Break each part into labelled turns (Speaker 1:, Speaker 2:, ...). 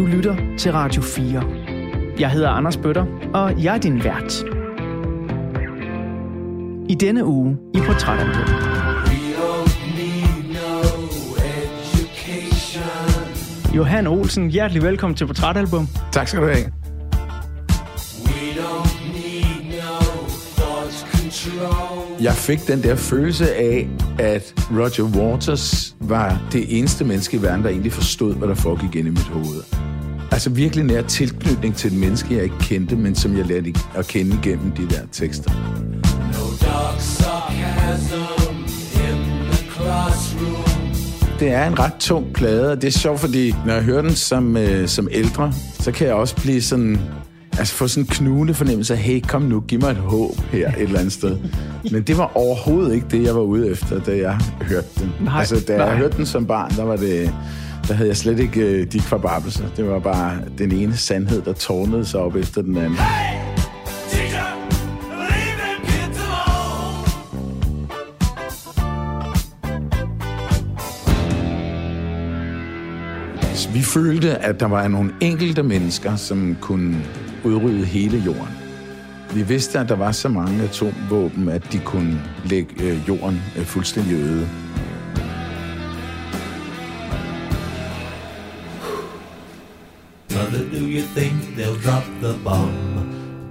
Speaker 1: Du lytter til Radio 4. Jeg hedder Anders Bøtter, og jeg er din vært. I denne uge i Portrætalbum. Johan Olsen, hjertelig velkommen til Portrætalbum.
Speaker 2: Tak skal du have. Jeg fik den der følelse af, at Roger Waters var det eneste menneske i verden, der egentlig forstod, hvad der foregik inde i mit hoved. Altså virkelig nær tilknytning til et menneske, jeg ikke kendte, men som jeg lærte at kende igennem de der tekster. Det er en ret tung plade, og det er sjovt, fordi når jeg hører den som, øh, som ældre, så kan jeg også blive sådan altså få sådan en knugende fornemmelse af, hey, kom nu, giv mig et håb her et eller andet sted. Men det var overhovedet ikke det, jeg var ude efter, da jeg hørte den. Nej, altså, da nej. jeg hørte den som barn, der var det... Der havde jeg slet ikke uh, de kvababelser. Det var bare den ene sandhed, der tårnede sig op efter den anden. Hey! Vi følte, at der var nogle enkelte mennesker, som kunne udrydde hele jorden. Vi vidste, at der var så mange atomvåben, at de kunne lægge øh, jorden øh, fuldstændig øde. You think they'll drop the bomb?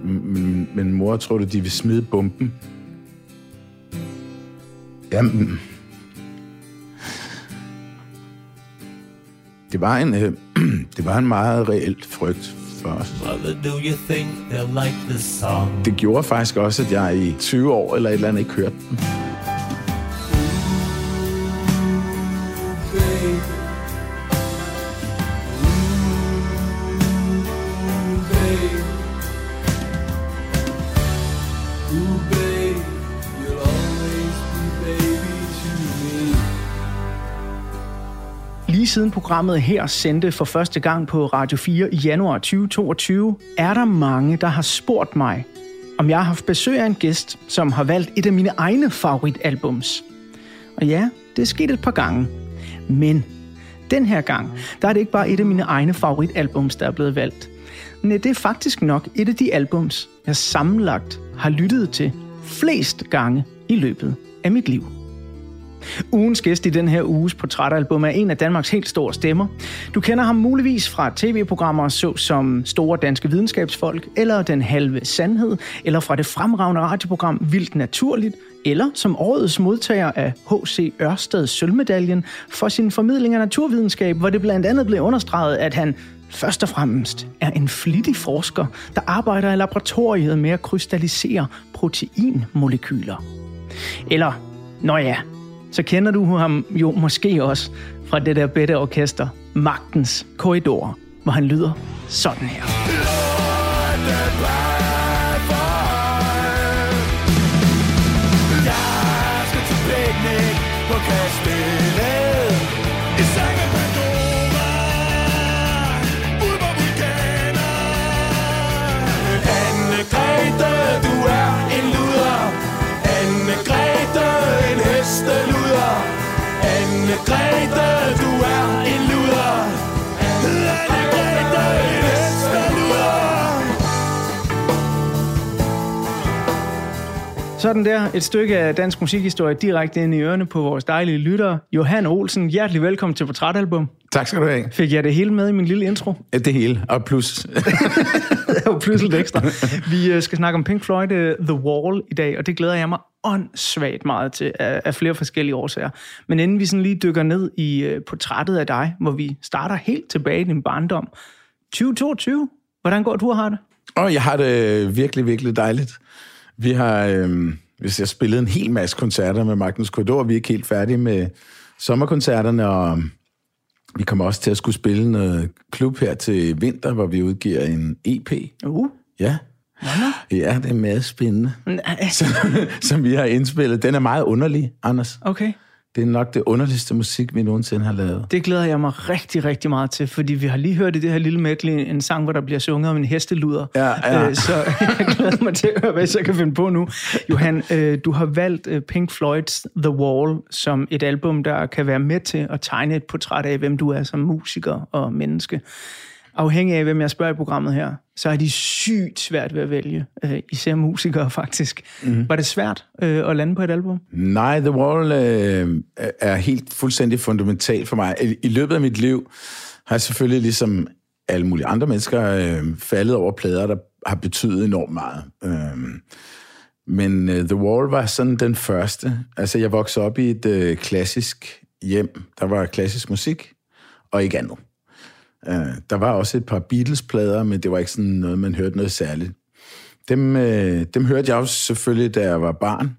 Speaker 2: Men, men mor, tror du, de vil smide bomben? Jamen, det var en, øh, det var en meget reelt frygt for os. do you think like the song? Det gjorde faktisk også, at jeg i 20 år eller et eller andet ikke hørte den.
Speaker 1: Siden programmet her sendte for første gang på Radio 4 i januar 2022, er der mange, der har spurgt mig, om jeg har haft besøg af en gæst, som har valgt et af mine egne favoritalbums. Og ja, det er sket et par gange. Men den her gang, der er det ikke bare et af mine egne favoritalbums, der er blevet valgt. Nej, det er faktisk nok et af de albums, jeg sammenlagt har lyttet til flest gange i løbet af mit liv. Ugens gæst i den her uges portrætalbum er en af Danmarks helt store stemmer. Du kender ham muligvis fra tv-programmer så som Store Danske Videnskabsfolk, eller Den Halve Sandhed, eller fra det fremragende radioprogram Vildt Naturligt, eller som årets modtager af H.C. Ørsted sølvmedaljen for sin formidling af naturvidenskab, hvor det blandt andet blev understreget, at han først og fremmest er en flittig forsker, der arbejder i laboratoriet med at krystallisere proteinmolekyler. Eller, nå ja, så kender du ham jo måske også fra det der bedte orkester, Magtens Korridor, hvor han lyder sådan her. Sådan der, et stykke af dansk musikhistorie direkte ind i ørerne på vores dejlige lyttere. Johan Olsen, hjertelig velkommen til Portrætalbum.
Speaker 2: Tak skal du have.
Speaker 1: Fik jeg det hele med i min lille intro?
Speaker 2: Ja, det hele, og plus.
Speaker 1: jo plus lidt ekstra. Vi øh, skal snakke om Pink Floyd uh, The Wall i dag, og det glæder jeg mig åndssvagt meget til af, af flere forskellige årsager. Men inden vi sådan lige dykker ned i uh, portrættet af dig, hvor vi starter helt tilbage i din barndom. 2022, hvordan går du og har det?
Speaker 2: Og jeg har det virkelig, virkelig dejligt. Vi har, øh, hvis jeg spillet en hel masse koncerter med Magnus Korridor, vi er ikke helt færdige med sommerkoncerterne, og vi kommer også til at skulle spille noget klub her til vinter, hvor vi udgiver en EP.
Speaker 1: Uh.
Speaker 2: Ja. Ja, det er meget spændende. Som, som vi har indspillet. Den er meget underlig, Anders.
Speaker 1: Okay.
Speaker 2: Det er nok det underligste musik, vi nogensinde har lavet.
Speaker 1: Det glæder jeg mig rigtig, rigtig meget til, fordi vi har lige hørt i det her lille medley en sang, hvor der bliver sunget om en hesteluder.
Speaker 2: Ja, ja.
Speaker 1: Øh, så jeg glæder mig til at høre, hvad jeg kan finde på nu. Johan, øh, du har valgt øh, Pink Floyd's The Wall som et album, der kan være med til at tegne et portræt af, hvem du er som musiker og menneske. Afhængig af, hvem jeg spørger i programmet her, så er de sygt svært ved at vælge. Øh, især musikere, faktisk. Mm. Var det svært øh, at lande på et album?
Speaker 2: Nej, The Wall øh, er helt fuldstændig fundamental for mig. I, I løbet af mit liv har jeg selvfølgelig ligesom alle mulige andre mennesker øh, faldet over plader, der har betydet enormt meget. Øh, men uh, The Wall var sådan den første. Altså, jeg voksede op i et uh, klassisk hjem. Der var klassisk musik, og ikke andet. Uh, der var også et par Beatles-plader, men det var ikke sådan noget, man hørte noget særligt. Dem, øh, dem hørte jeg også selvfølgelig, da jeg var barn.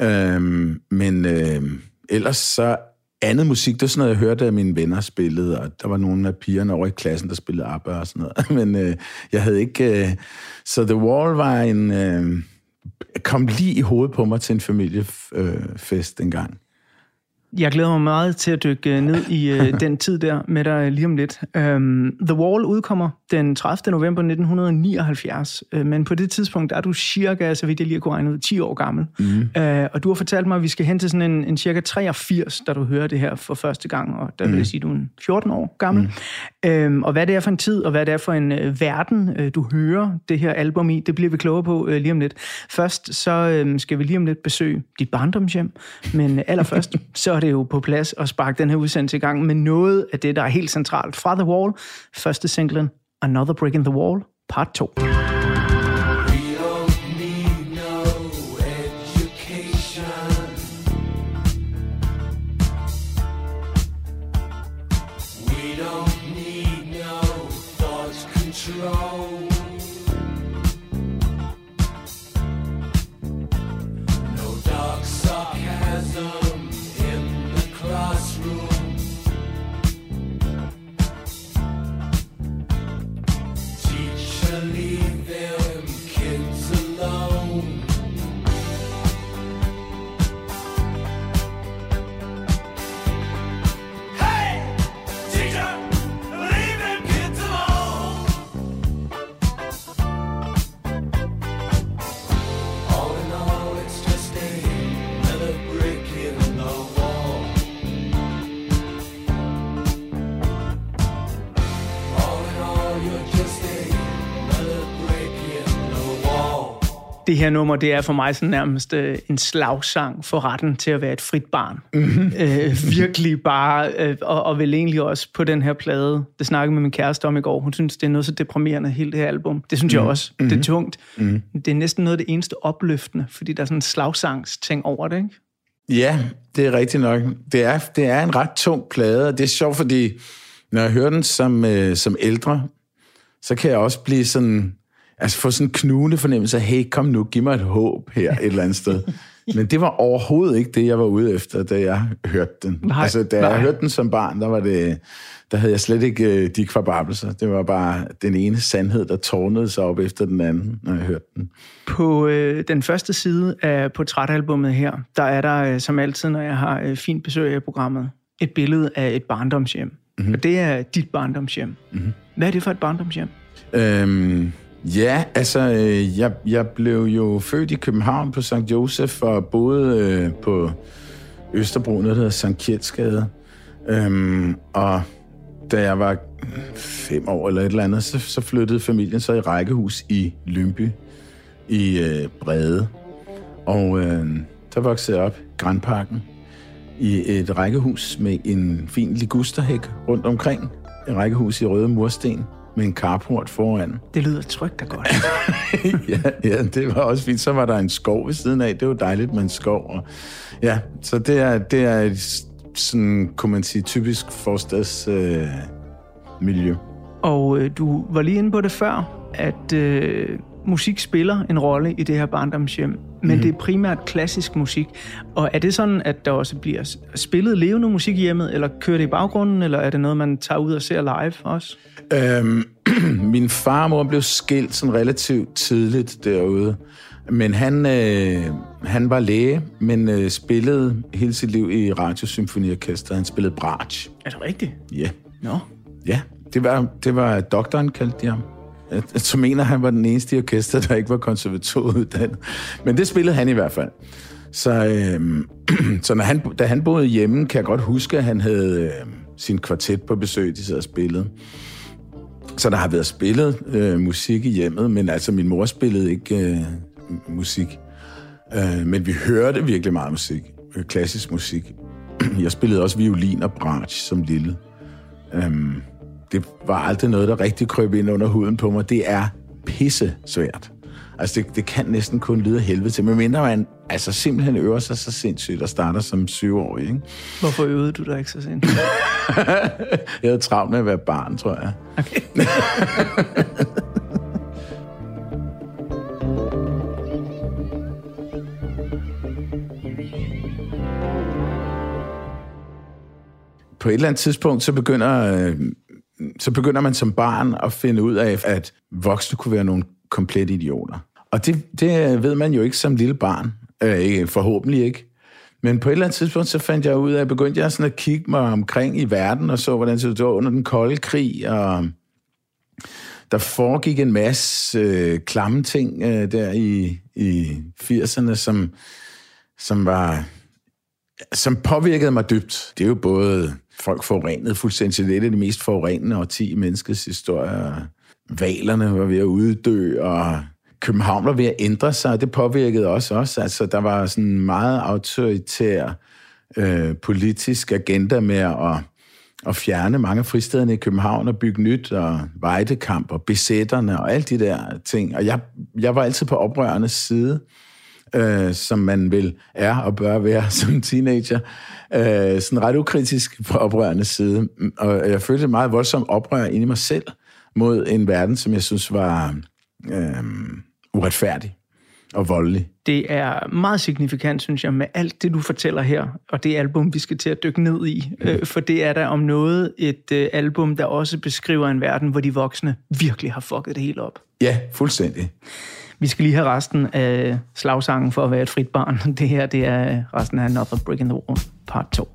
Speaker 2: Øh, men øh, ellers så andet musik, det var sådan noget, jeg hørte, at mine venner spillede, og der var nogle af pigerne over i klassen, der spillede ABBA og sådan noget. Men øh, jeg havde ikke... Øh, så The Wall var en... Øh, kom lige i hovedet på mig til en familiefest øh, dengang.
Speaker 1: Jeg glæder mig meget til at dykke øh, ned i øh, den tid der med dig lige om lidt. Um, The Wall udkommer den 30. november 1979, uh, men på det tidspunkt der er du cirka, så vidt jeg lige kunne regne ud, 10 år gammel. Mm. Uh, og du har fortalt mig, at vi skal hen til sådan en, en cirka 83, da du hører det her for første gang, og der vil jeg mm. sige, at du er 14 år gammel. Mm. Um, og hvad det er for en tid, og hvad det er for en uh, verden, uh, du hører det her album i, det bliver vi klogere på uh, lige om lidt. Først så uh, skal vi lige om lidt besøge dit barndomshjem, men allerførst så det jo på plads og sparke den her udsendelse i gang med noget af det, der er helt centralt fra The Wall. Første singlen, Another Brick in the Wall, part 2. det her nummer, det er for mig sådan nærmest øh, en slagsang for retten til at være et frit barn. Mm-hmm. Øh, virkelig bare, øh, og, og vel egentlig også på den her plade, det snakkede med min kæreste om i går, hun synes, det er noget så deprimerende, hele det her album. Det synes mm-hmm. jeg også. Mm-hmm. Det er mhm. tungt. Mm-hmm. Det er næsten noget af det eneste opløftende, fordi der er sådan en slagsangsting over det, ikke?
Speaker 2: Ja, det er rigtigt nok. Det er, det er en ret tung plade, og det er sjovt, fordi når jeg hører den som, øh, som ældre, så kan jeg også blive sådan altså få sådan en knugende fornemmelse af, hey, kom nu, giv mig et håb her et eller andet sted. Men det var overhovedet ikke det, jeg var ude efter, da jeg hørte den. Nej, altså, da nej. jeg hørte den som barn, der var det, der havde jeg slet ikke uh, de kvababelser. Det var bare den ene sandhed, der tårnede sig op efter den anden, når jeg hørte den.
Speaker 1: På øh, den første side af portrætalbummet her, der er der, øh, som altid, når jeg har øh, fint besøg af programmet, et billede af et barndomshjem. Mm-hmm. Og det er dit barndomshjem. Mm-hmm. Hvad er det for et barndomshjem? Øhm,
Speaker 2: Ja, altså, øh, jeg, jeg blev jo født i København på St. Josef og boede øh, på Østerbro, noget der hedder St. Kjeldsgade. Øhm, og da jeg var fem år eller et eller andet, så, så flyttede familien så i rækkehus i Lyngby i øh, Brede. Og øh, der voksede jeg op i Grandparken i et rækkehus med en fin ligusterhæk rundt omkring. Et rækkehus i røde mursten med en carport foran.
Speaker 1: Det lyder trygt og godt.
Speaker 2: ja, ja, det var også fint. Så var der en skov ved siden af. Det var dejligt med en skov. Og, ja, så det er, det er et, sådan, kunne man sige, typisk forstads øh, miljø.
Speaker 1: Og øh, du var lige inde på det før, at øh, musik spiller en rolle i det her barndomshjem, men mm-hmm. det er primært klassisk musik. Og er det sådan, at der også bliver spillet levende musik i hjemmet, eller kører det i baggrunden, eller er det noget, man tager ud og ser live også? Øhm,
Speaker 2: min far og mor blev skilt sådan relativt tidligt derude. Men han, øh, han var læge, men øh, spillede hele sit liv i Radiosymfoniorkester. Han spillede bratsch.
Speaker 1: Er det rigtigt?
Speaker 2: Ja.
Speaker 1: Nå.
Speaker 2: Ja, det var, det var doktoren, kaldte de ham. Så mener han var den eneste i orkester, der ikke var konservatoruddannet. Men det spillede han i hvert fald. Så, øh, så når han, da han boede hjemme, kan jeg godt huske, at han havde øh, sin kvartet på besøg, de sad og spillede. Så der har været spillet øh, musik i hjemmet, men altså min mor spillede ikke øh, musik. Øh, men vi hørte virkelig meget musik, øh, klassisk musik. Jeg spillede også violin og bratsch som lille. Øh, det var aldrig noget, der rigtig krøb ind under huden på mig. Det er pisse svært. Altså, det, det kan næsten kun lyde af helvede til, medmindre man altså simpelthen øver sig så sindssygt og starter som syvårig. Ikke?
Speaker 1: Hvorfor øvede du dig ikke så sindssygt?
Speaker 2: jeg havde travlt med at være barn, tror jeg. Okay. på et eller andet tidspunkt, så begynder, øh, så begynder man som barn at finde ud af, at voksne kunne være nogle komplet idioter. Og det, det ved man jo ikke som lille barn. Øh, forhåbentlig ikke. Men på et eller andet tidspunkt, så fandt jeg ud af, at begyndte jeg sådan at kigge mig omkring i verden, og så, hvordan det var under den kolde krig, og der foregik en masse øh, klamme ting øh, der i, i 80'erne, som, som var som påvirkede mig dybt. Det er jo både folk forurenet fuldstændig. Det er det mest forurenende og 10 menneskets historie. Valerne var ved at uddø, og København var ved at ændre sig, og det påvirkede også os. Altså, der var sådan en meget autoritær øh, politisk agenda med at, at fjerne mange af fristederne i København og bygge nyt, og vejdekamp og besætterne og alle de der ting. Og jeg, jeg var altid på oprørernes side, øh, som man vil er og bør være som teenager. Øh, sådan ret ukritisk på oprørernes side. Og jeg følte meget voldsomt oprør inde i mig selv mod en verden, som jeg synes var... Øh, uretfærdig og voldelig.
Speaker 1: Det er meget signifikant, synes jeg, med alt det, du fortæller her, og det album, vi skal til at dykke ned i. Mm. Øh, for det er der om noget et øh, album, der også beskriver en verden, hvor de voksne virkelig har fucket det hele op.
Speaker 2: Ja, fuldstændig.
Speaker 1: Vi skal lige have resten af slagsangen for at være et frit barn. Det her, det er resten af Another Brick in the Wall, part 2.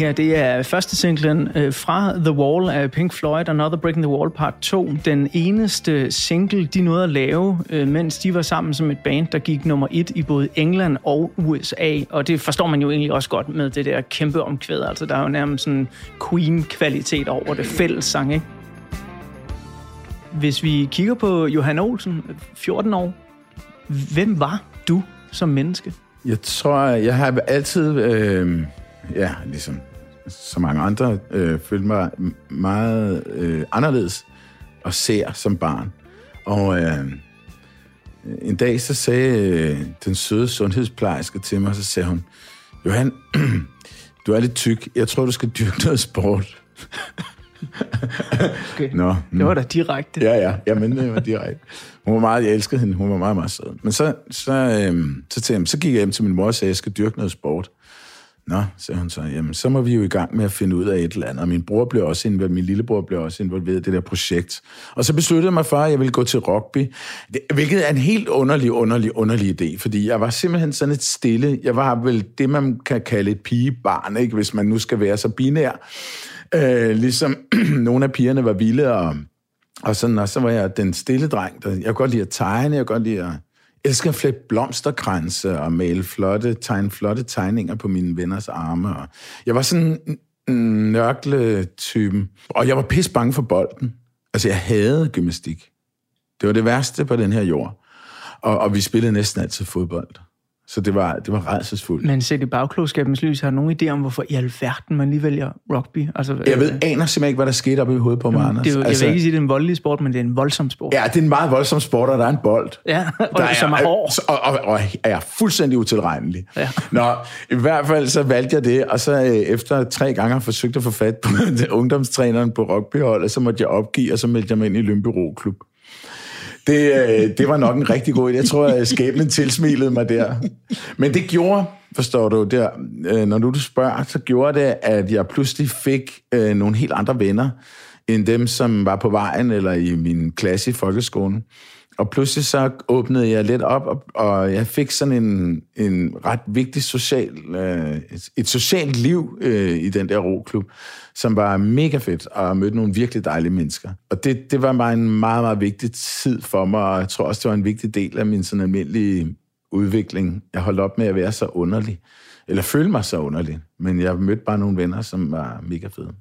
Speaker 1: her, det er første singlen øh, fra The Wall af Pink Floyd, Another Breaking the Wall part 2. Den eneste single, de nåede at lave, øh, mens de var sammen som et band, der gik nummer et i både England og USA. Og det forstår man jo egentlig også godt med det der kæmpe omkvæd. Altså, der er jo nærmest sådan Queen-kvalitet over det fælles sang, ikke? Hvis vi kigger på Johan Olsen, 14 år, hvem var du som menneske?
Speaker 2: Jeg tror, jeg har altid... Øh ja, ligesom så mange andre, øh, følte mig meget øh, anderledes og ser som barn. Og øh, en dag så sagde øh, den søde sundhedsplejerske til mig, så sagde hun, Johan, du er lidt tyk. Jeg tror, du skal dyrke noget sport.
Speaker 1: okay. Nå, det var da direkte.
Speaker 2: Ja, ja. Jamen, det var direkte. Hun var meget, jeg elskede hende. Hun var meget, meget sød. Men så, så, øh, så, så, så gik jeg hjem til min mor og sagde, jeg skal dyrke noget sport. Nå, sagde hun så, jamen så må vi jo i gang med at finde ud af et eller andet. Og min bror blev også involveret, min lillebror blev også involveret i det der projekt. Og så besluttede jeg mig for, at jeg ville gå til rugby, hvilket er en helt underlig, underlig, underlig idé, fordi jeg var simpelthen sådan et stille, jeg var vel det, man kan kalde et pigebarn, ikke? hvis man nu skal være så binær. Øh, ligesom nogle af pigerne var vilde, og, og, sådan, og så var jeg den stille dreng. Der, jeg kunne godt lide at tegne, jeg kunne godt lide at elsker at flette blomsterkranse og male flotte, tegne flotte tegninger på mine venners arme. Og jeg var sådan nørkle-typen. Og jeg var pis bange for bolden. Altså, jeg havde gymnastik. Det var det værste på den her jord. Og, og vi spillede næsten altid fodbold. Så det var, det var redselsfuldt.
Speaker 1: Men set i bagklogskabens lys, har du nogen idé om, hvorfor i alverden man lige vælger rugby? Altså,
Speaker 2: jeg ved, aner simpelthen ikke, hvad der skete oppe i hovedet på mig, Anders.
Speaker 1: Det er jo, altså, jeg vil ikke sige, at det er en voldelig sport, men det er en voldsom sport.
Speaker 2: Ja, det er en meget voldsom sport, og der er en bold.
Speaker 1: Ja, og der er, som er hård.
Speaker 2: Og, og, og er fuldstændig utilregnelig. Ja. Nå, i hvert fald så valgte jeg det, og så øh, efter tre gange har forsøgt at få fat på ungdomstræneren på rugbyholdet, så måtte jeg opgive, og så meldte jeg mig ind i Lønby Klub. Det, øh, det var nok en rigtig god idé. Jeg tror, at skæbnen tilsmilede mig der. Men det gjorde, forstår du, der, øh, når du spørger, så gjorde det, at jeg pludselig fik øh, nogle helt andre venner, end dem, som var på vejen eller i min klasse i folkeskolen. Og pludselig så åbnede jeg lidt op, og, og jeg fik sådan en, en ret vigtig social, øh, et, et socialt liv øh, i den der roklub, som var mega fedt, og mødte nogle virkelig dejlige mennesker. Og det, det var bare en meget, meget vigtig tid for mig, og jeg tror også, det var en vigtig del af min sådan almindelige udvikling. Jeg holdt op med at være så underlig, eller føle mig så underlig, men jeg mødte bare nogle venner, som var mega fede.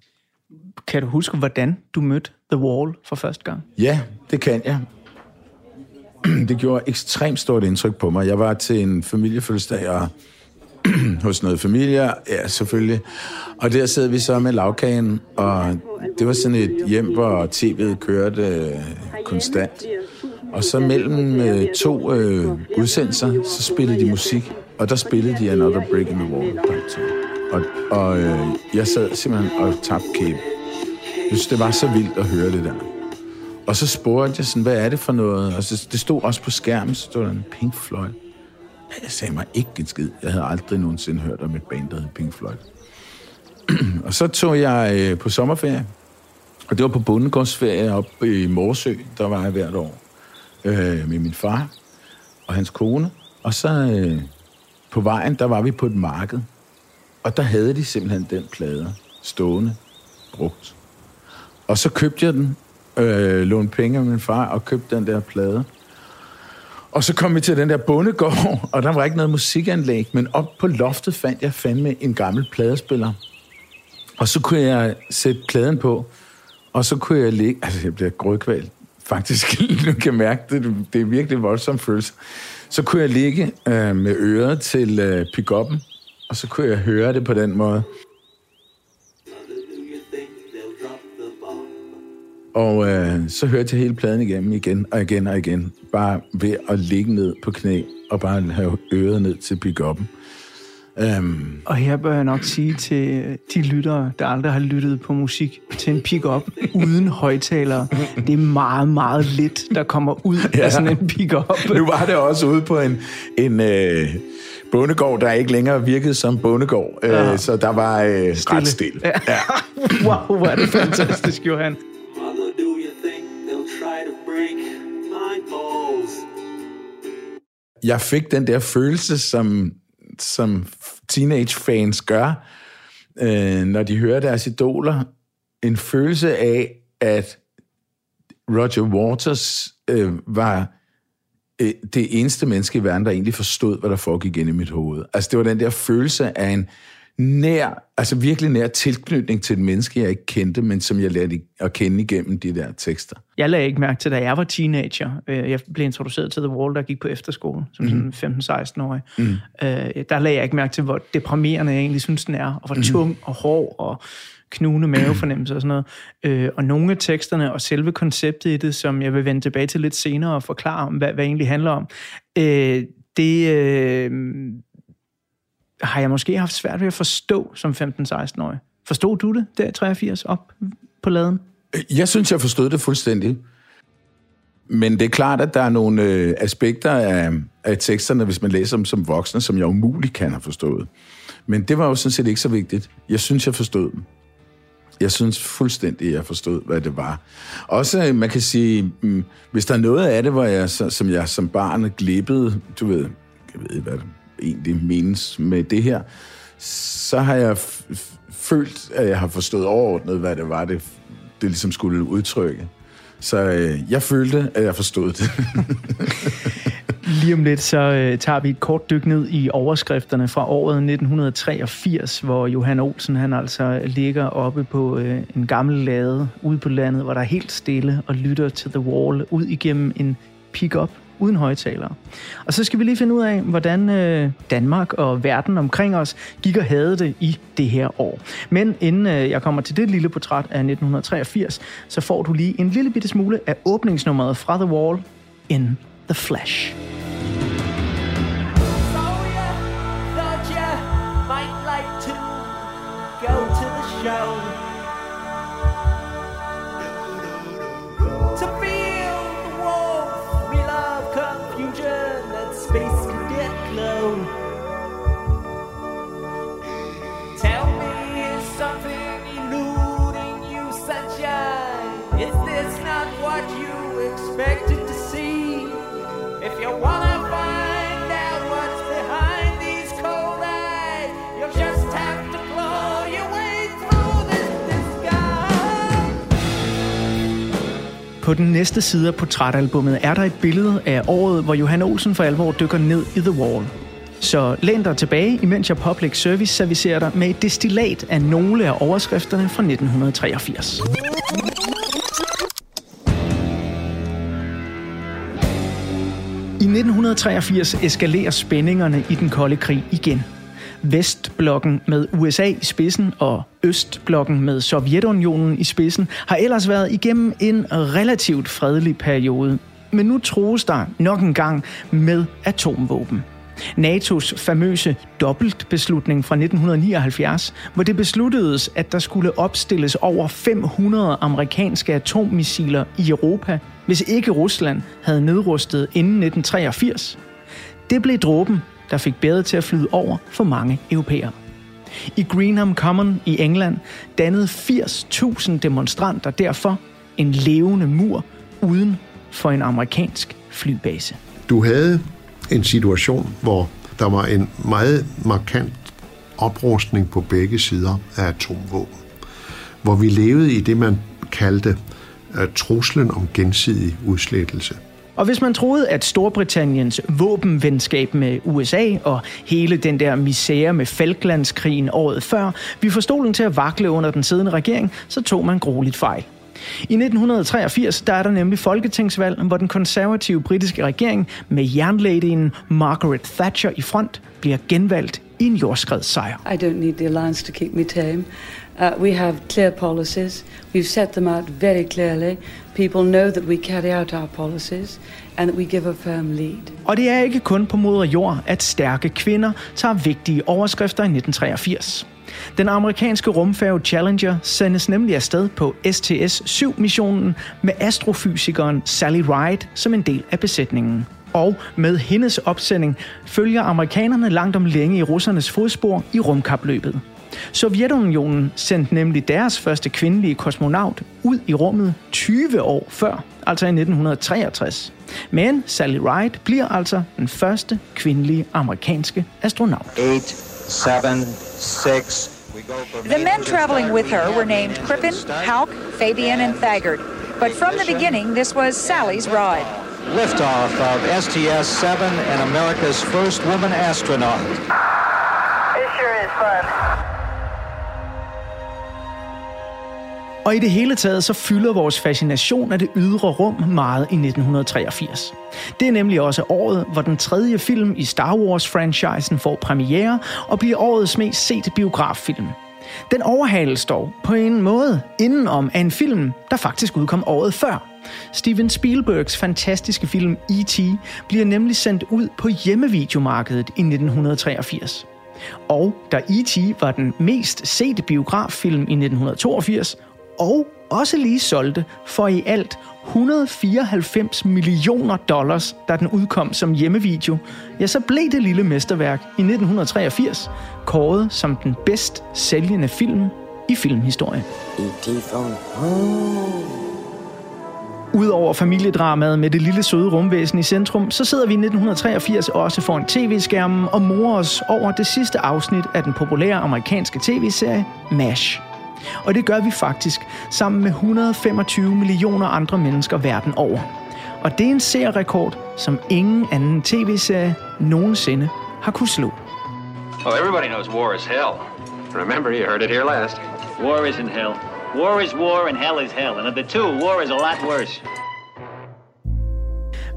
Speaker 1: Kan du huske, hvordan du mødte The Wall for første gang?
Speaker 2: Ja, det kan jeg. det gjorde ekstremt stort indtryk på mig. Jeg var til en familiefødselsdag og hos noget familie, ja, selvfølgelig. Og der sad vi så med lavkagen, og det var sådan et hjem, hvor tv'et kørte øh, konstant. Og så mellem øh, to øh, udsendelser, så spillede de musik, og der spillede de Another Break in the Wall. Og, og øh, jeg sad simpelthen og tabte kæbe. Jeg synes, det var så vildt at høre det der. Og så spurgte jeg sådan, hvad er det for noget? Og så, det stod også på skærmen, så stod der en Pink Floyd. Jeg sagde mig ikke en skid. Jeg havde aldrig nogensinde hørt om et band, der hed Pink Floyd. og så tog jeg øh, på sommerferie, og det var på bundegårdsferie op i Morsø, der var jeg hvert år, øh, med min far og hans kone. Og så øh, på vejen, der var vi på et marked, og der havde de simpelthen den plade stående, brugt. Og så købte jeg den, øh, lånte penge af min far og købte den der plade. Og så kom vi til den der bondegård, og der var ikke noget musikanlæg, men op på loftet fandt jeg fandme en gammel pladespiller. Og så kunne jeg sætte pladen på, og så kunne jeg ligge... Altså, jeg bliver grødkvalt. Faktisk, nu kan mærke det, det er virkelig voldsom følelse. Så kunne jeg ligge øh, med øret til øh, pick-up'en, og så kunne jeg høre det på den måde. Og øh, så hørte jeg hele pladen igennem igen og igen og igen. Bare ved at ligge ned på knæ og bare have øret ned til pick-up'en.
Speaker 1: Um, og her bør jeg nok sige til de lyttere, der aldrig har lyttet på musik, til en pick-up uden højtalere. Det er meget, meget lidt, der kommer ud ja. af sådan en pick-up.
Speaker 2: Nu var det også ude på en, en øh, bondegård, der ikke længere virkede som bondegård. Øh, ja. Øh, så der var øh, ret stille. Ja. Ja.
Speaker 1: wow, hvor er det fantastisk, Johan.
Speaker 2: Jeg fik den der følelse, som, som teenage-fans gør, øh, når de hører deres idoler. En følelse af, at Roger Waters øh, var øh, det eneste menneske i verden, der egentlig forstod, hvad der foregik ind i mit hoved. Altså, det var den der følelse af en nær, altså virkelig nær tilknytning til et menneske, jeg ikke kendte, men som jeg lærte at kende igennem de der tekster.
Speaker 1: Jeg lagde ikke mærke til, da jeg var teenager. Øh, jeg blev introduceret til The Wall, der gik på efterskole, som mm. sådan 15-16-årig. Mm. Øh, der lagde jeg ikke mærke til, hvor deprimerende jeg egentlig synes, den er, og hvor mm. tung og hård og knugende mavefornemmelse og sådan noget. Øh, og nogle af teksterne og selve konceptet i det, som jeg vil vende tilbage til lidt senere og forklare om, hvad, hvad egentlig handler om, det har jeg måske haft svært ved at forstå som 15-16-årig. Forstod du det der 83 op på laden?
Speaker 2: Øh, jeg synes, jeg forstod det fuldstændig. Men det er klart, at der er nogle øh, aspekter af, af teksterne, hvis man læser dem som voksne, som jeg umuligt kan have forstået. Men det var jo sådan set ikke så vigtigt. Jeg synes, jeg forstod dem. Jeg synes fuldstændig, jeg forstod, hvad det var. Også, øh, man kan sige, mm, hvis der er noget af det, hvor jeg, som jeg som barn glippede, du ved, jeg ved hvad egentlig menes med det her, så har jeg følt, at jeg har forstået overordnet, hvad det var, det, det ligesom skulle udtrykke. Så øh, jeg følte, at jeg forstod det.
Speaker 1: Lige om lidt, så øh, tager vi et kort dyk ned i overskrifterne fra året 1983, hvor Johan Olsen han altså ligger oppe på øh, en gammel lade ude på landet, hvor der er helt stille og lytter til The Wall ud igennem en pick-up uden højtalere. Og så skal vi lige finde ud af, hvordan øh, Danmark og verden omkring os gik og havde det i det her år. Men inden øh, jeg kommer til det lille portræt af 1983, så får du lige en lille bitte smule af åbningsnummeret fra The Wall in the know. På den næste side af portrætalbummet er der et billede af året, hvor Johan Olsen for alvor dykker ned i The Wall. Så læn dig tilbage, imens jeg Public Service servicerer dig med et destillat af nogle af overskrifterne fra 1983. I 1983 eskalerer spændingerne i den kolde krig igen. Vestblokken med USA i spidsen og Østblokken med Sovjetunionen i spidsen har ellers været igennem en relativt fredelig periode. Men nu troes der nok en gang med atomvåben. NATO's famøse dobbeltbeslutning fra 1979, hvor det besluttedes, at der skulle opstilles over 500 amerikanske atommissiler i Europa, hvis ikke Rusland havde nedrustet inden 1983. Det blev dråben, der fik bæret til at flyde over for mange europæere. I Greenham Common i England dannede 80.000 demonstranter derfor en levende mur uden for en amerikansk flybase.
Speaker 3: Du havde en situation, hvor der var en meget markant oprustning på begge sider af atomvåben. Hvor vi levede i det, man kaldte uh, truslen om gensidig udslettelse.
Speaker 1: Og hvis man troede, at Storbritanniens våbenvenskab med USA og hele den der misære med Falklandskrigen året før, vi får stolen til at vakle under den siddende regering, så tog man grueligt fejl. I 1983 der er der nemlig folketingsvalg, hvor den konservative britiske regering med jernladyen Margaret Thatcher i front bliver genvalgt i en jordskredssejr.
Speaker 4: I don't need the alliance to keep me tame. Uh, we have clear policies. We've set them out very clearly. People know that we carry out our policies and that we give a firm lead.
Speaker 1: Og det er ikke kun på moder jord, at stærke kvinder tager vigtige overskrifter i 1983. Den amerikanske rumfærge Challenger sendes nemlig afsted på STS-7-missionen med astrofysikeren Sally Ride som en del af besætningen. Og med hendes opsending følger amerikanerne langt om længe i russernes fodspor i rumkapløbet. Sovjetunionen sendte nemlig deres første kvindelige kosmonaut ud i rummet 20 år før, altså i 1963. Men Sally Ride bliver altså den første kvindelige amerikanske astronaut. 8, 7, 6,
Speaker 5: The men traveling with her were named Crippen, Hauk, Fabian, and Thagard. But from the beginning, this was Sally's ride.
Speaker 6: Liftoff of STS-7 and America's first woman astronaut.
Speaker 7: It sure is fun.
Speaker 1: Og i det hele taget så fylder vores fascination af det ydre rum meget i 1983. Det er nemlig også året, hvor den tredje film i Star Wars-franchisen får premiere og bliver årets mest sete biograffilm. Den overhales dog på en måde indenom af en film, der faktisk udkom året før. Steven Spielbergs fantastiske film E.T. bliver nemlig sendt ud på hjemmevideomarkedet i 1983. Og da E.T. var den mest sete biograffilm i 1982, og også lige solgte for i alt 194 millioner dollars, da den udkom som hjemmevideo, ja, så blev det lille mesterværk i 1983 kåret som den bedst sælgende film i filmhistorien. Udover familiedramaet med det lille søde rumvæsen i centrum, så sidder vi i 1983 også foran tv-skærmen og morer os over det sidste afsnit af den populære amerikanske tv-serie MASH. Og det gør vi faktisk sammen med 125 millioner andre mennesker verden over. Og det er en seerrekord, som ingen anden tv-serie nogensinde har kunne slå.
Speaker 8: Well, everybody knows war is hell.
Speaker 9: Remember, you heard it here last.
Speaker 10: War isn't hell. War is war and hell is hell. And of the two, war is a lot worse.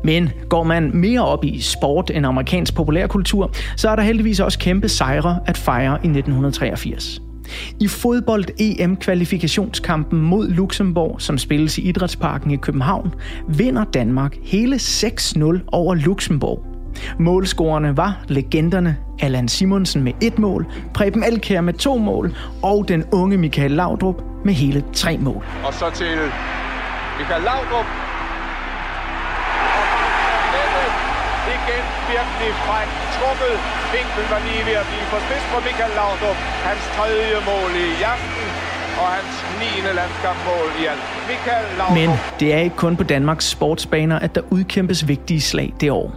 Speaker 1: Men går man mere op i sport end amerikansk populærkultur, så er der heldigvis også kæmpe sejre at fejre i 1983. I fodbold-EM-kvalifikationskampen mod Luxembourg, som spilles i Idrætsparken i København, vinder Danmark hele 6-0 over Luxembourg. Målscorerne var legenderne Allan Simonsen med et mål, Preben Elkær med to mål og den unge Michael Laudrup med hele tre mål.
Speaker 11: Og så til Michael Laudrup. Virkelig fræk trukket. Vinkel var lige ved at blive for spids for Michael Laudrup. Hans tredje mål i aften og hans 9. landskampmål i alt. Michael Laudrup.
Speaker 1: Men det er ikke kun på Danmarks sportsbaner, at der udkæmpes vigtige slag det år.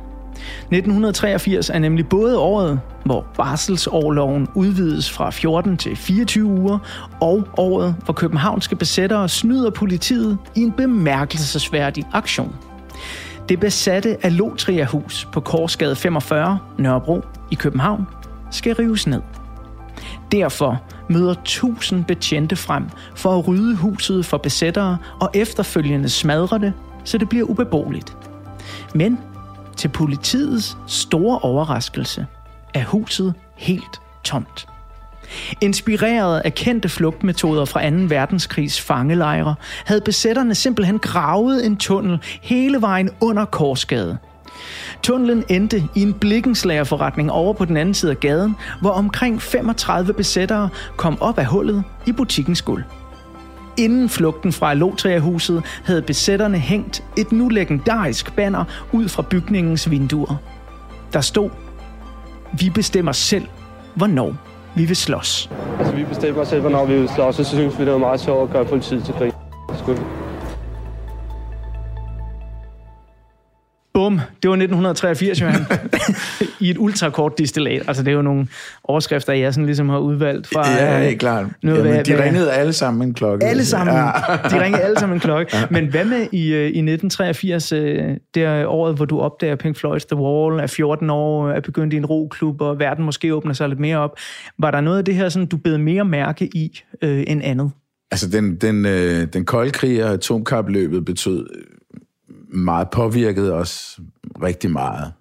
Speaker 1: 1983 er nemlig både året, hvor barselsårloven udvides fra 14 til 24 uger, og året, hvor københavnske besættere snyder politiet i en bemærkelsesværdig aktion. Det besatte Alotria-hus på Korsgade 45, Nørrebro i København, skal rives ned. Derfor møder tusind betjente frem for at rydde huset for besættere og efterfølgende smadre det, så det bliver ubeboeligt. Men til politiets store overraskelse er huset helt tomt. Inspireret af kendte flugtmetoder fra 2. verdenskrigs fangelejre, havde besætterne simpelthen gravet en tunnel hele vejen under Korsgade. Tunnelen endte i en blikkenslagerforretning over på den anden side af gaden, hvor omkring 35 besættere kom op af hullet i butikkens gulv. Inden flugten fra Alotria-huset havde besætterne hængt et nu legendarisk banner ud fra bygningens vinduer. Der stod, vi bestemmer selv, hvornår vi vil slås.
Speaker 12: Altså, vi bestemmer selv, hvornår vi vil slås, og så synes vi, det var meget sjovt at gøre politiet til krig. Skud.
Speaker 1: Bum, det var 1983, Johan. I et ultrakort distillat. Altså, det er jo nogle overskrifter, jeg sådan ligesom har udvalgt fra...
Speaker 2: Ja, helt klart.
Speaker 1: Nu,
Speaker 2: Jamen,
Speaker 1: hvad,
Speaker 2: de
Speaker 1: hvad,
Speaker 2: ringede alle sammen en klokke.
Speaker 1: Alle sammen.
Speaker 2: Ja.
Speaker 1: De ringede alle sammen en klokke. Ja. Men hvad med i, øh, i 1983, øh, det året, hvor du opdager Pink Floyd's The Wall, er 14 år, er begyndt i en roklub, og verden måske åbner sig lidt mere op. Var der noget af det her, sådan, du bed mere mærke i øh, end andet?
Speaker 2: Altså, den, den, øh, den kolde krig og atomkapløbet betød meget påvirket os rigtig meget.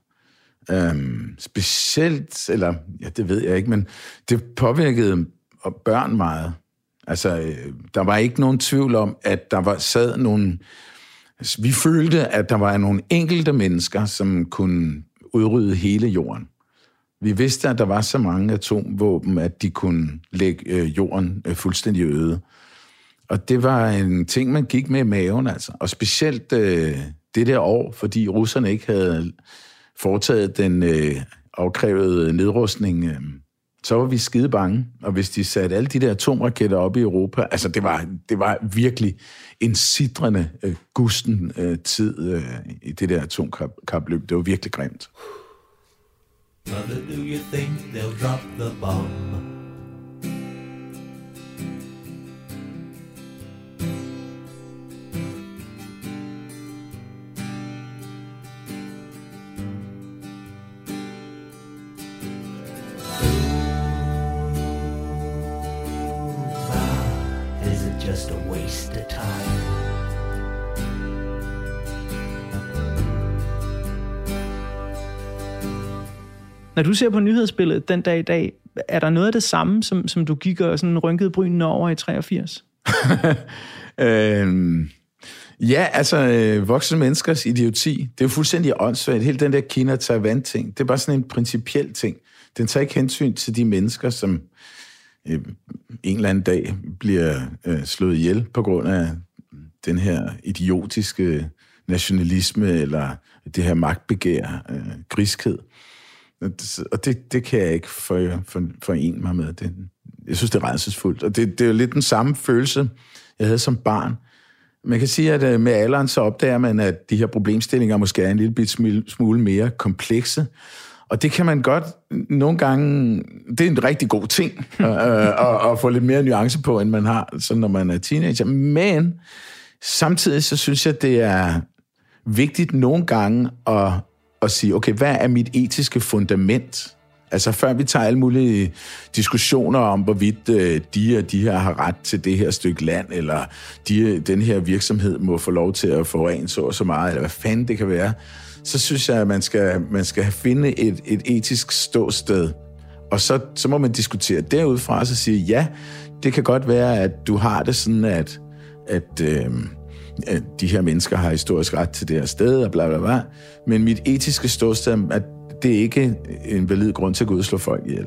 Speaker 2: Øhm, specielt, eller ja, det ved jeg ikke, men det påvirkede børn meget. Altså, øh, der var ikke nogen tvivl om, at der var sad nogle... Vi følte, at der var nogle enkelte mennesker, som kunne udrydde hele jorden. Vi vidste, at der var så mange atomvåben, at de kunne lægge øh, jorden øh, fuldstændig øde. Og det var en ting, man gik med i maven, altså. Og specielt øh, det der år, fordi russerne ikke havde foretaget den øh, afkrævede nedrustning, øh, så var vi skide bange. Og hvis de satte alle de der atomraketter op i Europa, altså det var, det var virkelig en sidrende øh, gusten øh, tid øh, i det der atomkapløb. Det var virkelig grimt. Mother, do you think they'll drop the bomb?
Speaker 1: Når du ser på nyhedsbilledet den dag i dag, er der noget af det samme, som, som du gik og sådan rynkede brynene over i 83?
Speaker 2: øhm, ja, altså øh, voksne menneskers idioti. Det er jo fuldstændig åndssvagt. Hele den der Kina-Taiwan-ting, det er bare sådan en principiel ting. Den tager ikke hensyn til de mennesker, som øh, en eller anden dag bliver øh, slået ihjel på grund af den her idiotiske nationalisme eller det her magtbegær, øh, griskhed. Og det, det kan jeg ikke for, for, forene mig med. Det, jeg synes, det er redselsfuldt. Og det, det er jo lidt den samme følelse, jeg havde som barn. Man kan sige, at øh, med alderen så opdager man, at de her problemstillinger måske er en lille smule mere komplekse. Og det kan man godt nogle gange... Det er en rigtig god ting øh, øh at, at få lidt mere nuance på, end man har, sådan når man er teenager. Men samtidig så synes jeg, det er vigtigt nogle gange at, at sige, okay, hvad er mit etiske fundament? Altså før vi tager alle mulige diskussioner om, hvorvidt øh, de og de her har ret til det her stykke land, eller de, den her virksomhed må få lov til at forurene så og så meget, eller hvad fanden det kan være, så synes jeg, at man skal, man skal finde et, et etisk ståsted. Og så, så må man diskutere derudfra, og så sige, ja, det kan godt være, at du har det sådan, at, at, øh, at de her mennesker har historisk ret til det her sted, og bla bla bla. Men mit etiske ståsted er, at det ikke er en valid grund til at gå ud og slå folk ihjel.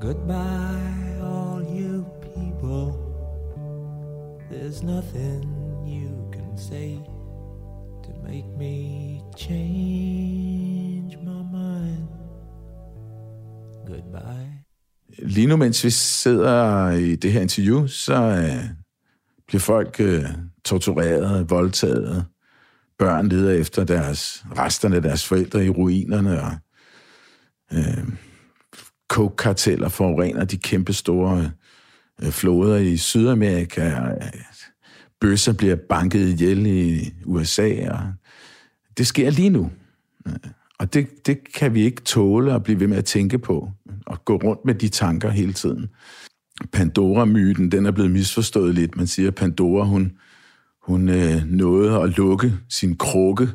Speaker 13: Goodbye, all you people. There's nothing you can say to make me change my mind. Goodbye.
Speaker 2: Lige nu, mens vi sidder i det her interview, så øh, bliver folk øh, tortureret, voldtaget. Børn leder efter deres resterne af deres forældre i ruinerne, og øh, coke-karteller forurener de kæmpe store øh, floder i Sydamerika, bøsser bliver banket ihjel i USA, og det sker lige nu. Og det, det kan vi ikke tåle at blive ved med at tænke på, og gå rundt med de tanker hele tiden. Pandora-myten, den er blevet misforstået lidt. Man siger, at Pandora, hun, hun øh, nåede at lukke sin krukke.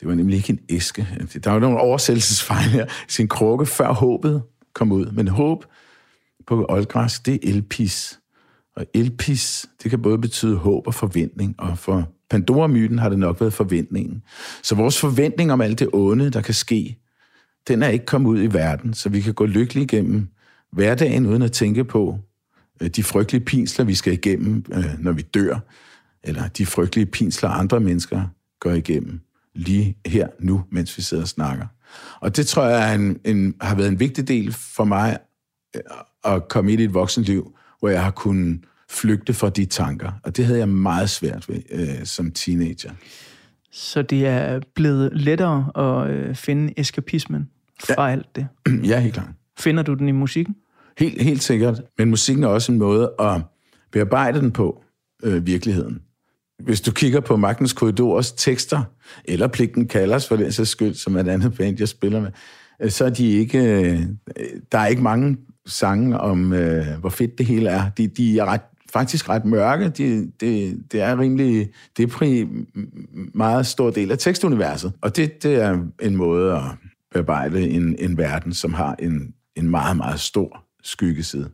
Speaker 2: Det var nemlig ikke en æske. Der var nogle oversættelsesfejl her. Sin krukke før håbet kom ud. Men håb på oldgræsk, det er elpis. Og elpis, det kan både betyde håb og forventning, og for Pandora-myten har det nok været forventningen. Så vores forventning om alt det onde, der kan ske, den er ikke kommet ud i verden, så vi kan gå lykkeligt igennem hverdagen, uden at tænke på øh, de frygtelige pinsler, vi skal igennem, øh, når vi dør, eller de frygtelige pinsler, andre mennesker går igennem lige her nu, mens vi sidder og snakker. Og det tror jeg en, en, har været en vigtig del for mig øh, at komme ind i et voksenliv, hvor jeg har kunnet flygte fra de tanker. Og det havde jeg meget svært ved øh, som teenager.
Speaker 1: Så det er blevet lettere at øh, finde eskapismen fra ja. alt det.
Speaker 2: Ja, helt klart.
Speaker 1: Finder du den i musikken?
Speaker 2: Helt, helt sikkert. Men musikken er også en måde at bearbejde den på, øh, virkeligheden. Hvis du kigger på Magnus Korridors tekster, eller Pligten Kalders for den sags skyld, som er et andet band, jeg spiller med, øh, så er de ikke... Øh, der er ikke mange sange om, øh, hvor fedt det hele er. De, de er ret, faktisk ret mørke. De, det, det er rimelig... Det er meget stor del af tekstuniverset. Og det, det er en måde at bearbejde en, en verden, som har en, en meget, meget stor skyggeside.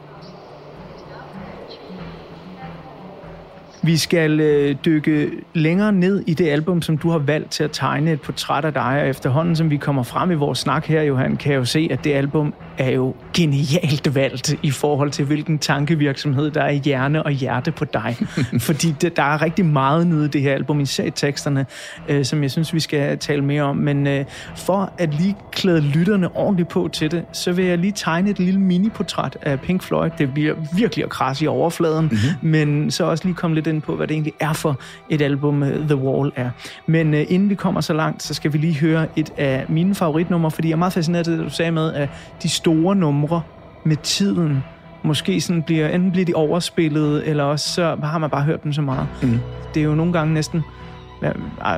Speaker 1: Vi skal øh, dykke længere ned i det album, som du har valgt til at tegne et portræt af dig. Og efterhånden, som vi kommer frem i vores snak her, Johan, kan jeg jo se, at det album er jo genialt valgt i forhold til, hvilken tankevirksomhed der er i hjerne og hjerte på dig. Fordi det, der er rigtig meget nede i det her album, især i teksterne, øh, som jeg synes, vi skal tale mere om. Men øh, for at lige klæde lytterne ordentligt på til det, så vil jeg lige tegne et lille mini-portræt af Pink Floyd. Det bliver virkelig at krasse i overfladen, mm-hmm. men så også lige komme lidt ind på, hvad det egentlig er for et album, uh, The Wall er. Men uh, inden vi kommer så langt, så skal vi lige høre et af mine favoritnumre, fordi jeg er meget fascineret af det, du sagde med, at de store numre med tiden måske sådan bliver, enten bliver de overspillet, eller også så har man bare hørt dem så meget. Mm. Det er jo nogle gange næsten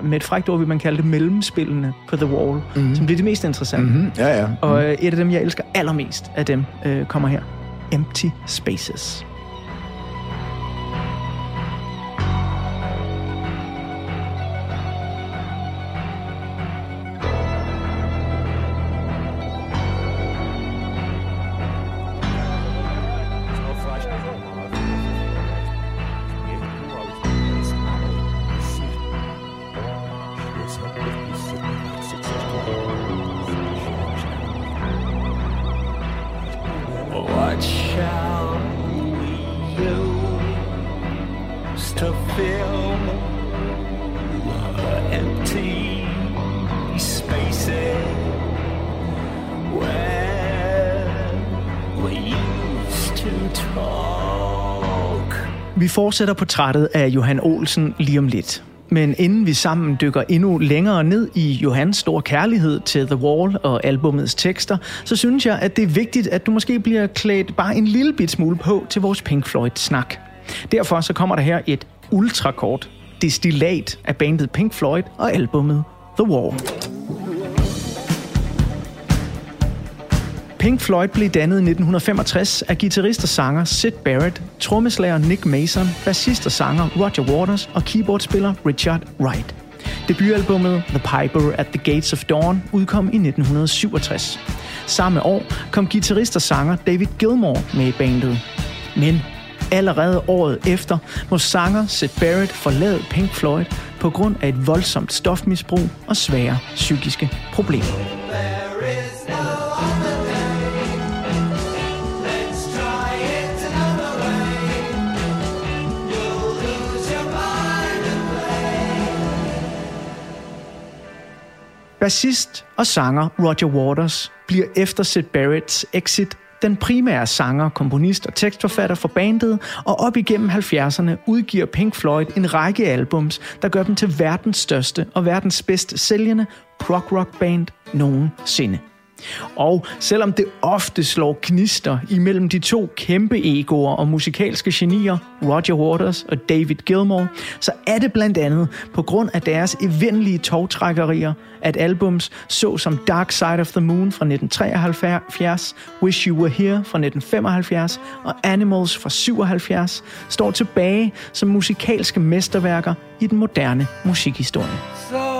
Speaker 1: med et frækt ord vil man kalde det mellemspillene på The Wall, mm-hmm. som bliver det mest interessante.
Speaker 2: Mm-hmm. Ja, ja. Mm-hmm.
Speaker 1: Og et af dem, jeg elsker allermest af dem, øh, kommer her. Empty Spaces. Vi fortsætter portrættet af Johan Olsen lige om lidt. Men inden vi sammen dykker endnu længere ned i Johans store kærlighed til The Wall og albumets tekster, så synes jeg, at det er vigtigt, at du måske bliver klædt bare en lille bit smule på til vores Pink Floyd-snak. Derfor så kommer der her et ultrakort destillat af bandet Pink Floyd og albummet The Wall. Pink Floyd blev dannet i 1965 af guitarist og sanger Sid Barrett, trommeslager Nick Mason, bassist og sanger Roger Waters og keyboardspiller Richard Wright. Debutalbummet The Piper at the Gates of Dawn udkom i 1967. Samme år kom guitarist og sanger David Gilmour med i bandet. Men allerede året efter må sanger Sid Barrett forlade Pink Floyd på grund af et voldsomt stofmisbrug og svære psykiske problemer. Bassist og sanger Roger Waters bliver efter Sid Barretts exit den primære sanger, komponist og tekstforfatter for bandet, og op igennem 70'erne udgiver Pink Floyd en række albums, der gør dem til verdens største og verdens bedst sælgende prog-rock band nogensinde. Og selvom det ofte slår knister imellem de to kæmpe egoer og musikalske genier, Roger Waters og David Gilmour, så er det blandt andet på grund af deres evindelige togtrækkerier, at albums såsom Dark Side of the Moon fra 1973, Wish You Were Here fra 1975 og Animals fra 77 står tilbage som musikalske mesterværker i den moderne musikhistorie. So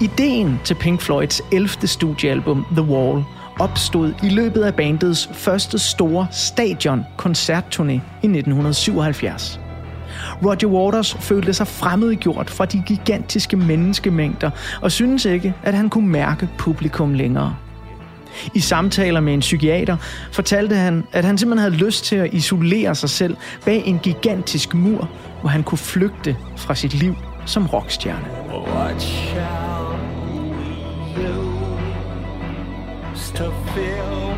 Speaker 1: Ideen til Pink Floyds 11. studiealbum The Wall opstod i løbet af bandets første store stadion-koncertturné i 1977. Roger Waters følte sig fremmedgjort fra de gigantiske menneskemængder og syntes ikke, at han kunne mærke publikum længere. I samtaler med en psykiater fortalte han, at han simpelthen havde lyst til at isolere sig selv bag en gigantisk mur, hvor han kunne flygte fra sit liv som rockstjerne. Watch out. To fill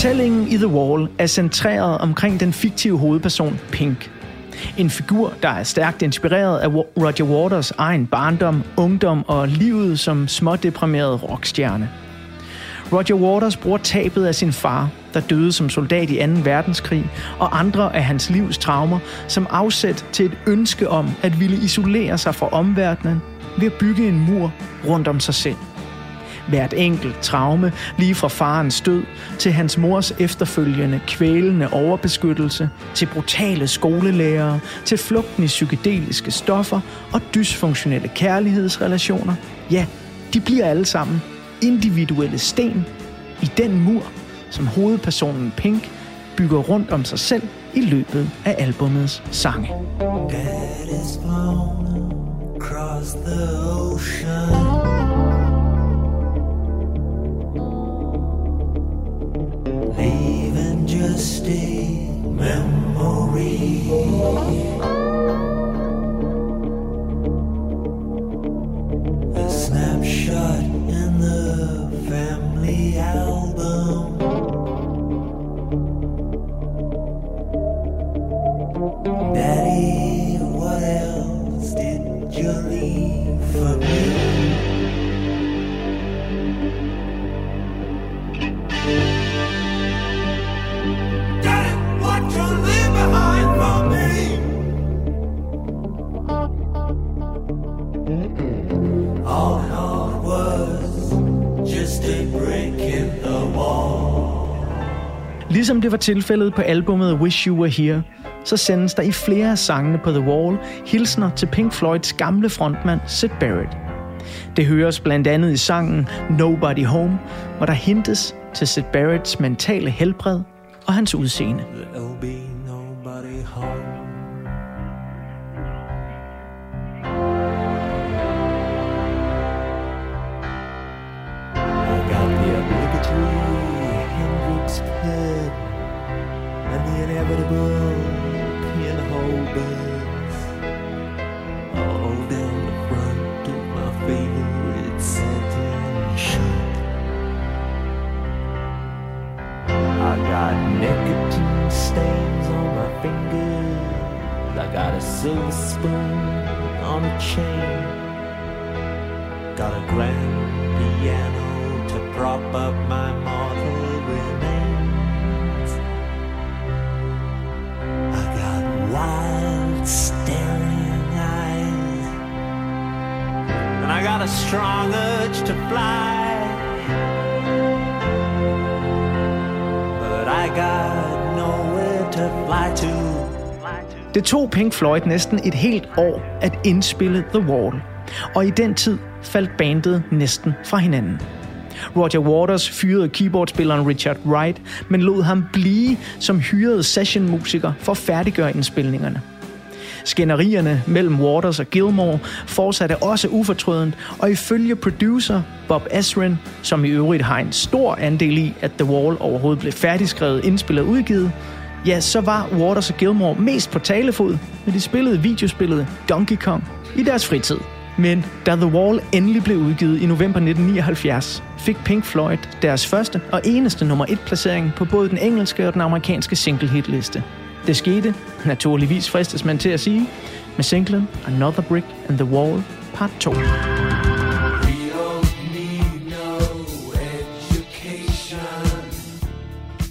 Speaker 1: Fortællingen i The Wall er centreret omkring den fiktive hovedperson Pink. En figur, der er stærkt inspireret af Roger Waters egen barndom, ungdom og livet som smådeprimeret rockstjerne. Roger Waters bruger tabet af sin far, der døde som soldat i 2. verdenskrig, og andre af hans livs traumer som afsæt til et ønske om at ville isolere sig fra omverdenen ved at bygge en mur rundt om sig selv hvert enkelt traume, lige fra farens død til hans mors efterfølgende kvælende overbeskyttelse, til brutale skolelærere, til flugten i psykedeliske stoffer og dysfunktionelle kærlighedsrelationer. Ja, de bliver alle sammen individuelle sten i den mur, som hovedpersonen Pink bygger rundt om sig selv i løbet af albumets sange. Dad is across the ocean. Leaving just a memory. Det var tilfældet på albumet Wish You Were Here, så sendes der i flere af sangene på The Wall hilsner til Pink Floyds gamle frontmand Sid Barrett. Det høres blandt andet i sangen Nobody Home, hvor der hintes til Sid Barretts mentale helbred og hans udseende.
Speaker 13: The be I got a strong urge to fly. But I got nowhere to fly to.
Speaker 1: Det tog Pink Floyd næsten et helt år at indspille The Wall, og i den tid faldt bandet næsten fra hinanden. Roger Waters fyrede keyboardspilleren Richard Wright, men lod ham blive som hyret sessionmusiker for at færdiggøre indspilningerne. Skænderierne mellem Waters og Gilmore fortsatte også ufortrødent, og ifølge producer Bob Ezrin, som i øvrigt har en stor andel i, at The Wall overhovedet blev færdigskrevet, indspillet og udgivet, ja, så var Waters og Gilmore mest på talefod, når de spillede videospillet Donkey Kong i deres fritid. Men da The Wall endelig blev udgivet i november 1979, fik Pink Floyd deres første og eneste nummer 1 placering på både den engelske og den amerikanske single hitliste. Det skete, naturligvis fristes man til at sige, med singlen Another Brick in the Wall part 2.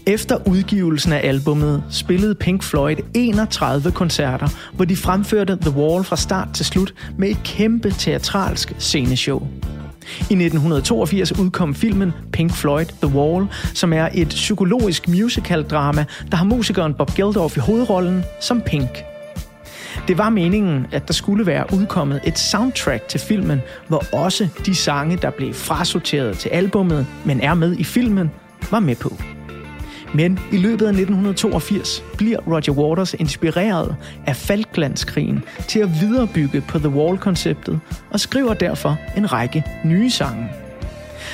Speaker 1: Efter udgivelsen af albummet spillede Pink Floyd 31 koncerter, hvor de fremførte The Wall fra start til slut med et kæmpe teatralsk sceneshow. I 1982 udkom filmen Pink Floyd The Wall, som er et psykologisk musical-drama, der har musikeren Bob Geldof i hovedrollen som Pink. Det var meningen, at der skulle være udkommet et soundtrack til filmen, hvor også de sange, der blev frasorteret til albummet, men er med i filmen, var med på. Men i løbet af 1982 bliver Roger Waters inspireret af Falklandskrigen til at viderebygge på The Wall-konceptet og skriver derfor en række nye sange.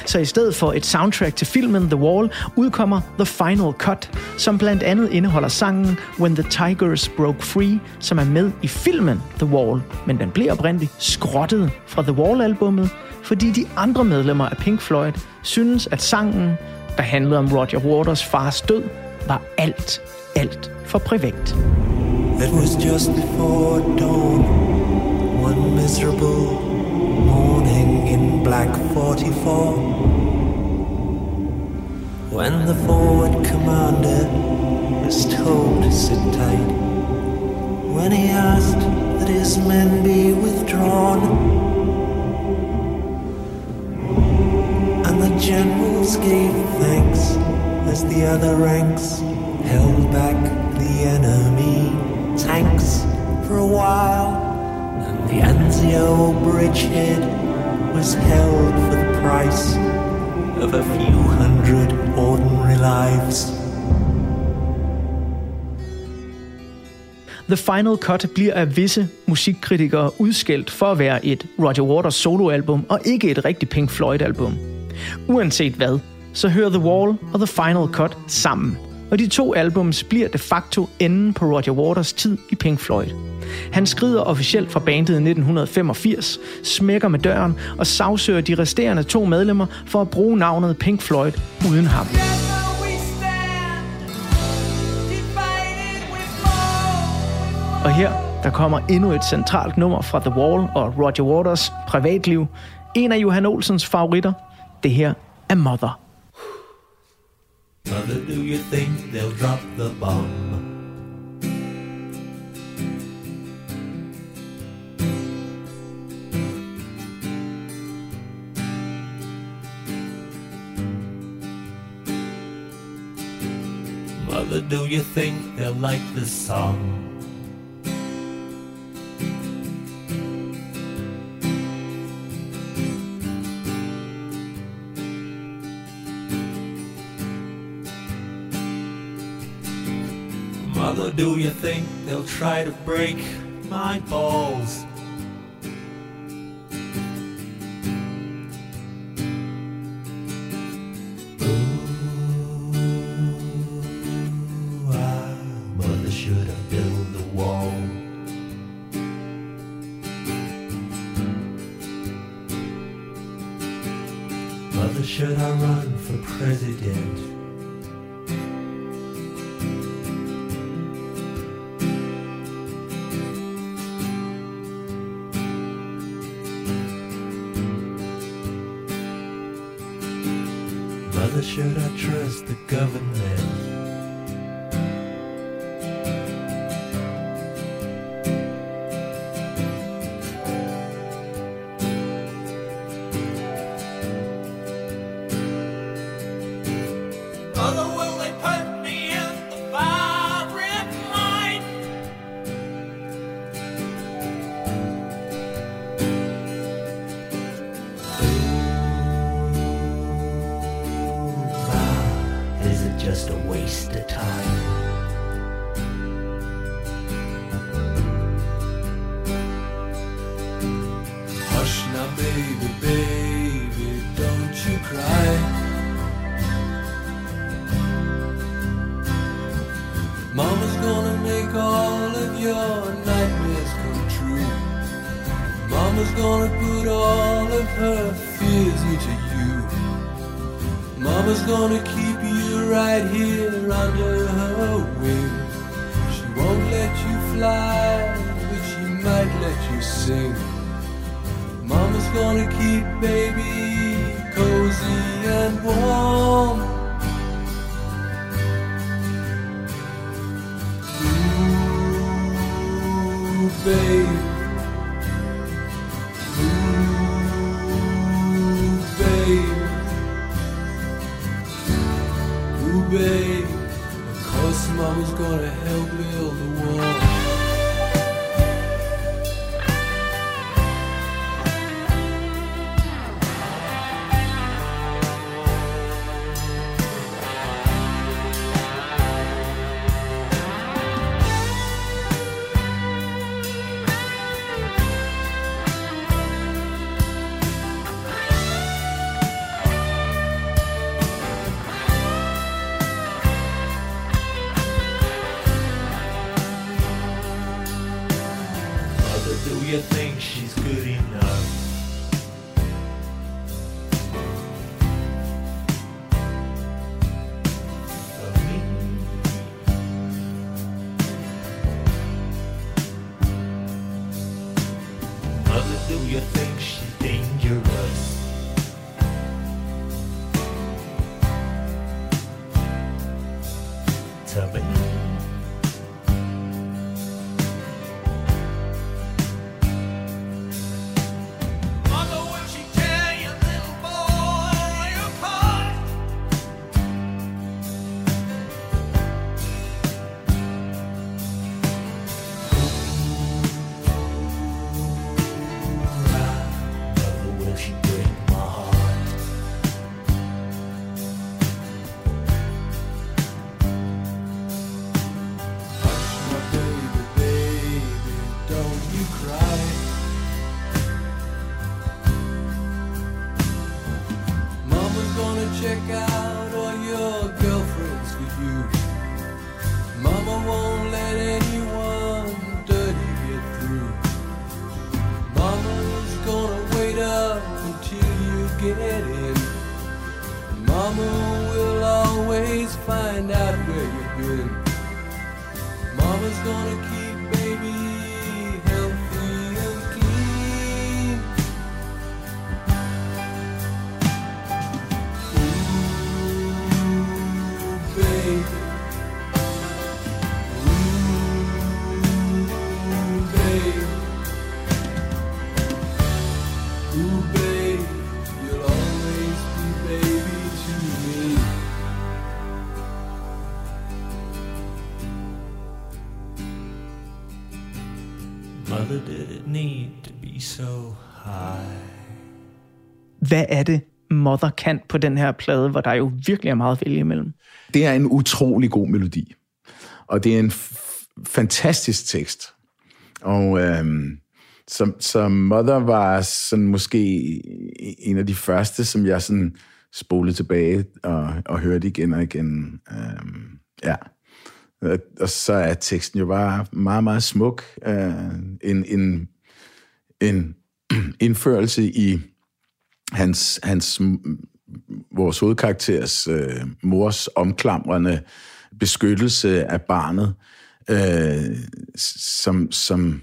Speaker 1: Så i stedet for et soundtrack til filmen The Wall, udkommer The Final Cut, som blandt andet indeholder sangen When the Tigers Broke Free, som er med i filmen The Wall, men den bliver oprindeligt skrottet fra The Wall-albummet, fordi de andre medlemmer af Pink Floyd synes, at sangen der handlede om Roger Waters fars død, var alt, alt for privat.
Speaker 13: It was just before dawn, one miserable morning in Black 44. When the forward commander was told to sit tight, when he asked that his men be withdrawn, the generals gave thanks as the other ranks held back the enemy tanks for a while, and the Anzio bridgehead was held for the price of a few hundred ordinary lives.
Speaker 1: The Final Cut bliver af visse musikkritikere udskældt for at være et Roger Waters soloalbum og ikke et rigtigt Pink Floyd-album. Uanset hvad, så hører The Wall og The Final Cut sammen, og de to albums bliver de facto enden på Roger Waters tid i Pink Floyd. Han skrider officielt fra bandet i 1985, smækker med døren og sagsøger de resterende to medlemmer for at bruge navnet Pink Floyd uden ham. Og her, der kommer endnu et centralt nummer fra The Wall og Roger Waters privatliv. En af Johan Olsens favoritter. Det her er Mother.
Speaker 13: Mother, do you think they'll drop the bomb?
Speaker 14: Mother, do you think they'll like this song? Do you think they'll try to break my balls?
Speaker 1: Hvad er det, Mother kan på den her plade, hvor der jo virkelig er meget at vælge imellem?
Speaker 2: Det er en utrolig god melodi. Og det er en fantastisk tekst. Og øhm, som, som Mother var sådan måske en af de første, som jeg sådan spolede tilbage og, og hørte igen og igen. Øhm, ja. Og så er teksten jo bare meget, meget smuk. Øh, en, en, en indførelse i hans, hans vores hovedkarakteres øh, mors omklamrende beskyttelse af barnet, øh, som, som,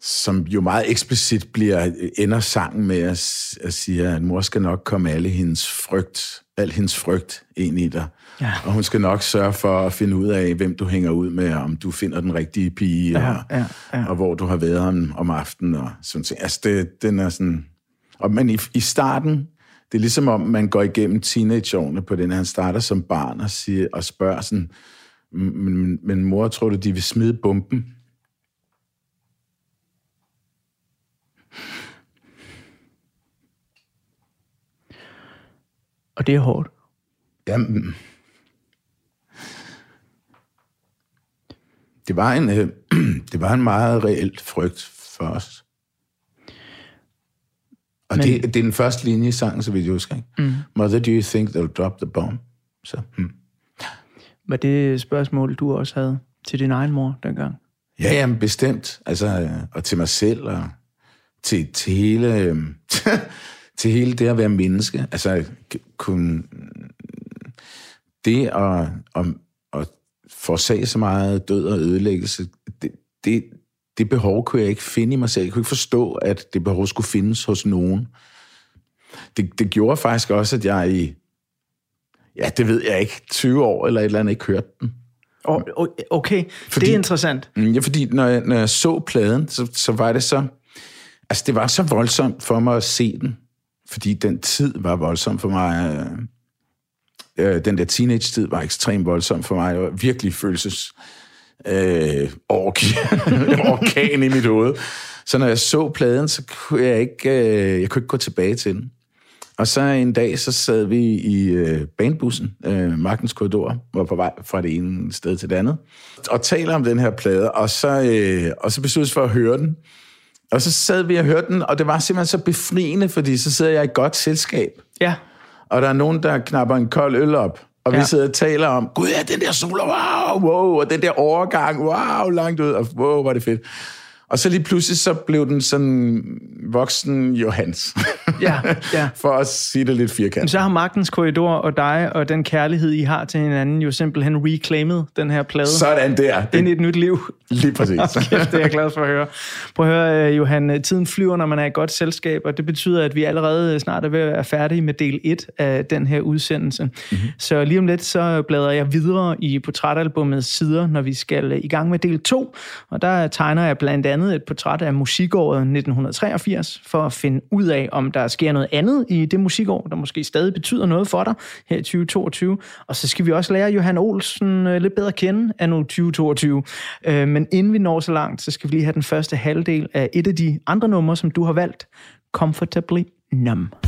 Speaker 2: som jo meget eksplicit bliver ender sangen med at, at sige, at mor skal nok komme alle hendes frygt, al hendes frygt ind i dig. Ja. Og hun skal nok sørge for at finde ud af, hvem du hænger ud med, om du finder den rigtige pige, ja, og, ja, ja. og hvor du har været om, om aftenen. Og sådan ting. Altså, det, den er sådan... Og, men i, i starten, det er ligesom om, man går igennem teenageårene på den, han starter som barn og, siger, og spørger sådan, men, men mor, tror du, de vil smide bomben?
Speaker 1: Og det er hårdt.
Speaker 2: Jamen, det var en, øh, det var en meget reelt frygt for os. Og Men, det, det er den første linje i sangen, så vidt jeg husker. Ikke? Mm. Mother, do you think they'll drop the bomb? Så, hmm.
Speaker 1: Var det et spørgsmål, du også havde til din egen mor dengang?
Speaker 2: Ja, jamen bestemt. Altså, og til mig selv, og til, til hele... Øh, til hele det at være menneske. Altså, kunne, det at, at, at forårsage så meget død og ødelæggelse, det, det, det behov kunne jeg ikke finde i mig selv. Jeg kunne ikke forstå, at det behov skulle findes hos nogen. Det, det gjorde faktisk også, at jeg i, ja, det ved jeg ikke, 20 år eller et eller andet ikke hørte den.
Speaker 1: Okay, fordi, det er interessant.
Speaker 2: Mm, ja, fordi når jeg, når jeg så pladen, så, så var det så... Altså, det var så voldsomt for mig at se den, fordi den tid var voldsom for mig. Øh, den der teenage-tid var ekstremt voldsom for mig. Var virkelig følelses øh, orkan i mit hoved. Så når jeg så pladen, så kunne jeg ikke, øh, jeg kunne ikke gå tilbage til den. Og så en dag, så sad vi i øh, banebussen, øh, Magtens Korridor, var på vej fra det ene sted til det andet, og taler om den her plade, og så, øh, og så besluttede for at høre den. Og så sad vi og hørte den, og det var simpelthen så befriende, fordi så sidder jeg i godt selskab.
Speaker 1: Ja.
Speaker 2: Og der er nogen, der knapper en kold øl op, og ja. vi sidder og taler om, gud ja, den der solo, wow, wow, og den der overgang, wow, langt ud, og wow, var det fedt. Og så lige pludselig så blev den sådan voksen Johans.
Speaker 1: Ja, ja.
Speaker 2: For at sige det lidt firkantet.
Speaker 1: Så har Magtens Korridor og dig og den kærlighed, I har til hinanden, jo simpelthen reclaimed den her plade.
Speaker 2: Sådan der.
Speaker 1: Ind i et nyt liv.
Speaker 2: Lige præcis.
Speaker 1: Okay, det er jeg glad for at høre. Prøv at høre, øh, Johan, tiden flyver, når man er i godt selskab, og det betyder, at vi allerede snart er ved at være færdige med del 1 af den her udsendelse. Mm-hmm. Så lige om lidt, så bladrer jeg videre i portrætalbummets sider, når vi skal i gang med del 2, og der tegner jeg blandt andet et portræt af musikåret 1983, for at finde ud af, om der sker noget andet i det musikår, der måske stadig betyder noget for dig her i 2022. Og så skal vi også lære Johan Olsen øh, lidt bedre at kende af nu 2022. Øh, men inden vi når så langt, så skal vi lige have den første halvdel af et af de andre numre, som du har valgt, Comfortably Numb.